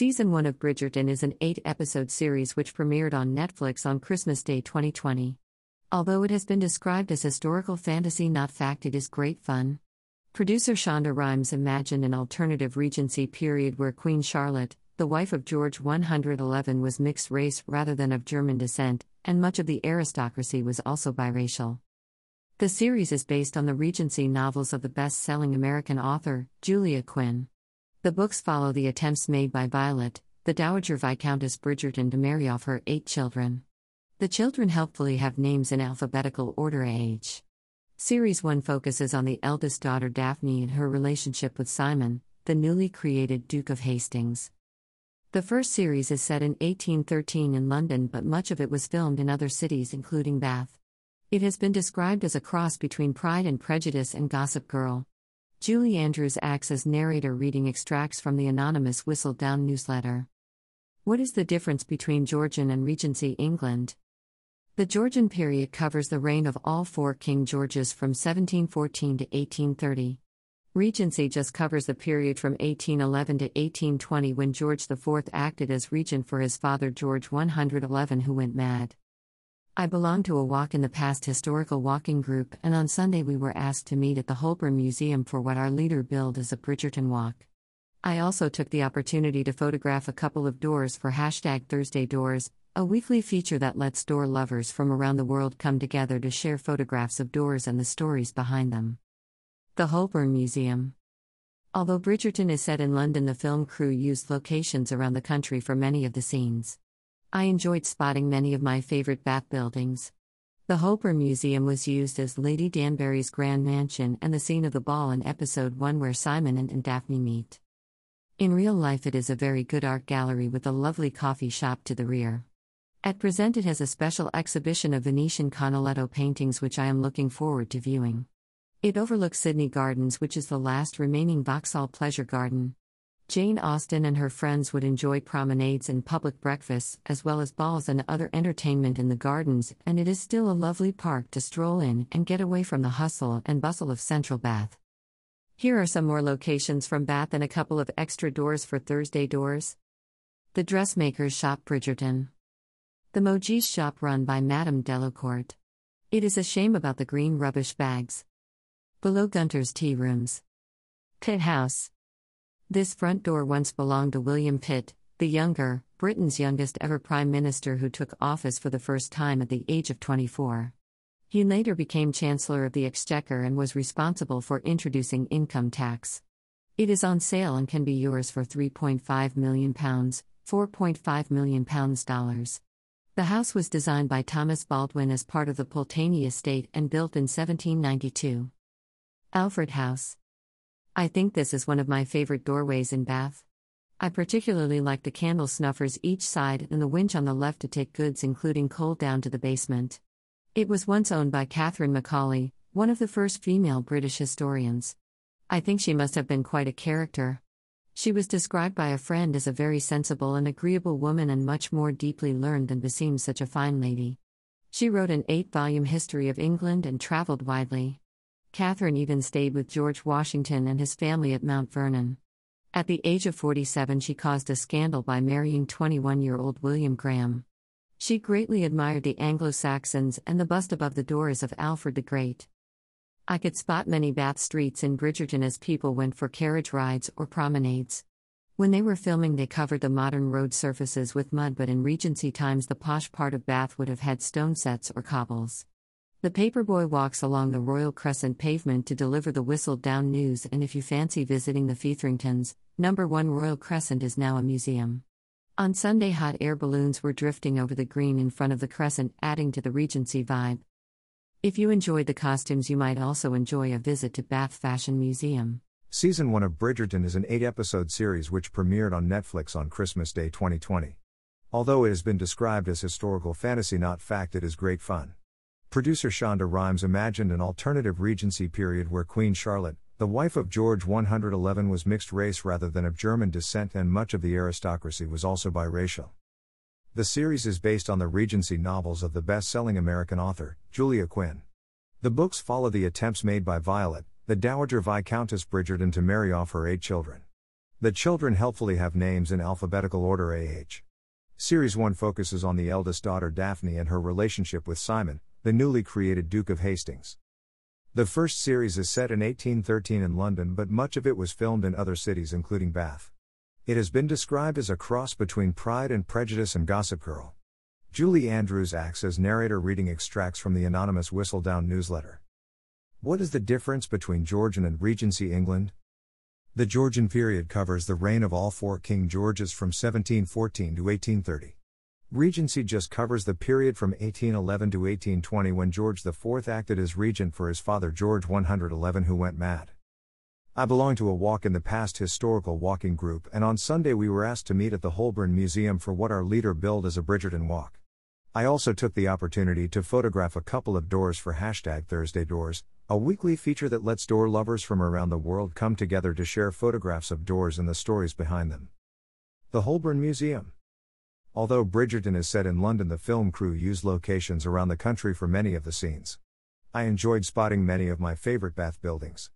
Season 1 of Bridgerton is an eight episode series which premiered on Netflix on Christmas Day 2020. Although it has been described as historical fantasy, not fact, it is great fun. Producer Shonda Rhimes imagined an alternative Regency period where Queen Charlotte, the wife of George 111, was mixed race rather than of German descent, and much of the aristocracy was also biracial. The series is based on the Regency novels of the best selling American author, Julia Quinn. The books follow the attempts made by Violet, the Dowager Viscountess Bridgerton, to marry off her eight children. The children helpfully have names in alphabetical order age. Series 1 focuses on the eldest daughter Daphne and her relationship with Simon, the newly created Duke of Hastings. The first series is set in 1813 in London, but much of it was filmed in other cities, including Bath. It has been described as a cross between Pride and Prejudice and Gossip Girl. Julie Andrews acts as narrator reading extracts from the anonymous Whistledown newsletter. What is the difference between Georgian and Regency England? The Georgian period covers the reign of all four King Georges from 1714 to 1830. Regency just covers the period from 1811 to 1820 when George IV acted as regent for his father George 111 who went mad. I belong to a Walk in the Past historical walking group, and on Sunday we were asked to meet at the Holburne Museum for what our leader billed as a Bridgerton walk. I also took the opportunity to photograph a couple of doors for hashtag Thursday Doors, a weekly feature that lets door lovers from around the world come together to share photographs of doors and the stories behind them. The Holburne Museum. Although Bridgerton is set in London, the film crew used locations around the country for many of the scenes. I enjoyed spotting many of my favorite Bath buildings. The Holburne Museum was used as Lady Danbury's grand mansion and the scene of the ball in episode 1 where Simon and, and Daphne meet. In real life, it is a very good art gallery with a lovely coffee shop to the rear. At present, it has a special exhibition of Venetian Canaletto paintings, which I am looking forward to viewing. It overlooks Sydney Gardens, which is the last remaining Vauxhall pleasure garden. Jane Austen and her friends would enjoy promenades and public breakfasts, as well as balls and other entertainment in the gardens, and it is still a lovely park to stroll in and get away from the hustle and bustle of Central Bath. Here are some more locations from Bath and a couple of extra doors for Thursday doors. The Dressmaker's Shop Bridgerton. The Modiste shop run by Madame Delacourt. It is a shame about the green rubbish bags. Below Gunter's Tea Rooms. Pitt House. This front door once belonged to William Pitt, the younger, Britain's youngest ever Prime Minister who took office for the first time at the age of 24. He later became Chancellor of the Exchequer and was responsible for introducing income tax. It is on sale and can be yours for 3.5 million pounds, 4.5 million pounds dollars. The house was designed by Thomas Baldwin as part of the Pulteney estate and built in 1792. Alfred House I think this is one of my favorite doorways in Bath. I particularly like the candle snuffers each side and the winch on the left to take goods, including coal, down to the basement. It was once owned by Catherine Macaulay, one of the first female British historians. I think she must have been quite a character. She was described by a friend as a very sensible and agreeable woman and much more deeply learned than beseems such a fine lady. She wrote an eight volume history of England and traveled widely. Catherine even stayed with George Washington and his family at Mount Vernon. At the age of 47, she caused a scandal by marrying 21 year old William Graham. She greatly admired the Anglo Saxons, and the bust above the door is of Alfred the Great. I could spot many Bath streets in Bridgerton as people went for carriage rides or promenades. When they were filming, they covered the modern road surfaces with mud, but in Regency times, the posh part of Bath would have had stone setts or cobbles. The paperboy walks along the Royal Crescent pavement to deliver the Whistledown news, and if you fancy visiting the Featheringtons, number 1 Royal Crescent is now a museum. On Sunday, hot air balloons were drifting over the green in front of the crescent, adding to the Regency vibe. If you enjoyed the costumes, you might also enjoy a visit to Bath Fashion Museum. Season 1 of Bridgerton is an eight episode series which premiered on Netflix on Christmas Day 2020. Although it has been described as historical fantasy, not fact, it is great fun. Producer Shonda Rhimes imagined an alternative Regency period where Queen Charlotte, the wife of George 111, was mixed race rather than of German descent, and much of the aristocracy was also biracial. The series is based on the Regency novels of the best selling American author, Julia Quinn. The books follow the attempts made by Violet, the Dowager Viscountess Bridgerton, to marry off her eight children. The children helpfully have names in alphabetical order AH. Series 1 focuses on the eldest daughter Daphne and her relationship with Simon, the newly created Duke of Hastings. The first series is set in 1813 in London, but much of it was filmed in other cities, including Bath. It has been described as a cross between Pride and Prejudice and Gossip Girl. Julie Andrews acts as narrator reading extracts from the anonymous Whistledown newsletter. What is the difference between Georgian and Regency England? The Georgian period covers the reign of all four King Georges from 1714 to 1830. Regency just covers the period from 1811 to 1820 when George IV acted as regent for his father George 111 who went mad. I belong to a walk in the past historical walking group and on Sunday we were asked to meet at the Holburne Museum for what our leader billed as a Bridgerton walk. I also took the opportunity to photograph a couple of doors for hashtag Thursday Doors, a weekly feature that lets door lovers from around the world come together to share photographs of doors and the stories behind them. The Holburne Museum. Although Bridgerton is set in London, the film crew used locations around the country for many of the scenes. I enjoyed spotting many of my favorite Bath buildings.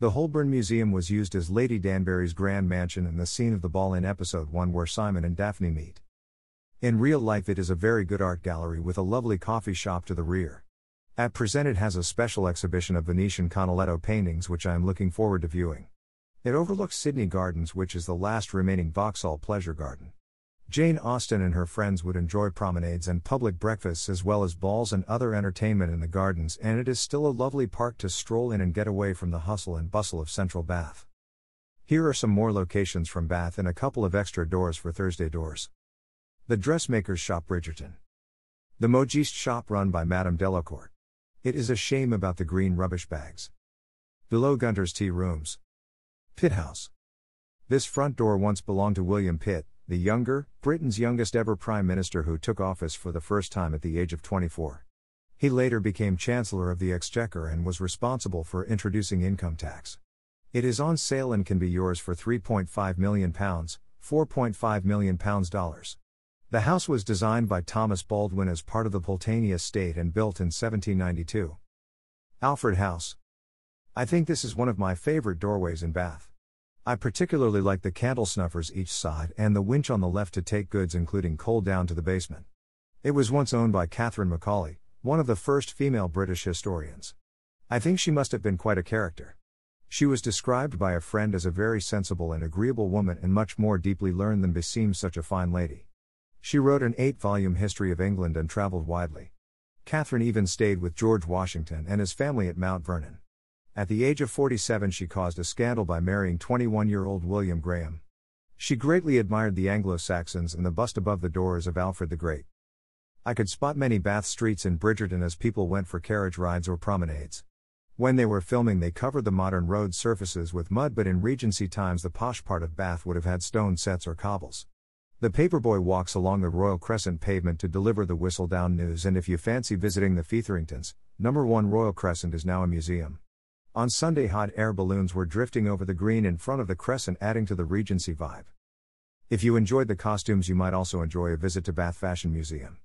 The Holburne Museum was used as Lady Danbury's grand mansion in the scene of the ball in episode 1 where Simon and Daphne meet. In real life, it is a very good art gallery with a lovely coffee shop to the rear. At present, it has a special exhibition of Venetian Canaletto paintings, which I am looking forward to viewing. It overlooks Sydney Gardens, which is the last remaining Vauxhall pleasure garden. Jane Austen and her friends would enjoy promenades and public breakfasts as well as balls and other entertainment in the gardens, and it is still a lovely park to stroll in and get away from the hustle and bustle of central Bath. Here are some more locations from Bath and a couple of extra doors for Thursday doors. The Dressmaker's Shop Bridgerton. The Modiste shop run by Madame Delacourt. It is a shame about the green rubbish bags. Below Gunter's Tea Rooms. Pitt House. This front door once belonged to William Pitt, the younger, Britain's youngest ever Prime Minister who took office for the first time at the age of 24. He later became Chancellor of the Exchequer and was responsible for introducing income tax. It is on sale and can be yours for 3.5 million pounds, 4.5 million pounds dollars. The house was designed by Thomas Baldwin as part of the Pulteney estate and built in 1792. Alfred House. I think this is one of my favorite doorways in Bath. I particularly like the candle snuffers each side and the winch on the left to take goods, including coal, down to the basement. It was once owned by Catherine Macaulay, one of the first female British historians. I think she must have been quite a character. She was described by a friend as a very sensible and agreeable woman and much more deeply learned than beseems such a fine lady. She wrote an eight volume history of England and traveled widely. Catherine even stayed with George Washington and his family at Mount Vernon. At the age of 47, she caused a scandal by marrying 21 year old William Graham. She greatly admired the Anglo Saxons and the bust above the doors of Alfred the Great. I could spot many Bath streets in Bridgerton as people went for carriage rides or promenades. When they were filming, they covered the modern road surfaces with mud, but in Regency times, the posh part of Bath would have had stone setts or cobbles. The paperboy walks along the Royal Crescent pavement to deliver the Whistledown news, and if you fancy visiting the Featheringtons, number 1 Royal Crescent is now a museum. On Sunday, hot air balloons were drifting over the green in front of the Crescent, adding to the Regency vibe. If you enjoyed the costumes, you might also enjoy a visit to Bath Fashion Museum.